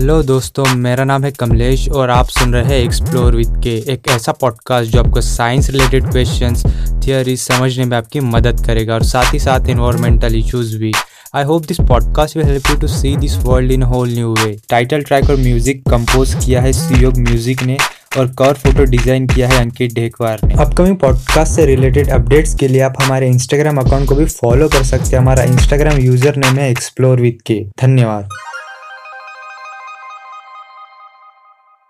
Hello दोस्तों, मेरा नाम है कमलेश और आप सुन रहे हैं एक्सप्लोर विद के एक ऐसा पॉडकास्ट जो आपको साइंस रिलेटेड क्वेश्चंस थियोरी समझने में आपकी मदद करेगा और साथ ही साथ इन्वायरमेंटल इश्यूज़ भी। I hope this podcast will help you to see this world in whole new way title track और म्यूज़िक कंपोज किया है सीयोग म्यूज़िक ने और कवर फ़ोटो डिज़ाइन किया है अंकित ढेकवार ने। अपकमिंग पॉडकास्ट से रिलेटेड अपडेट्स के लिए आप हमारे इंस्टाग्राम अकाउंट को भी फॉलो कर सकते हैं। हमारा इंस्टाग्राम यूज़र नेम है एक्सप्लोर विद के धन्यवाद।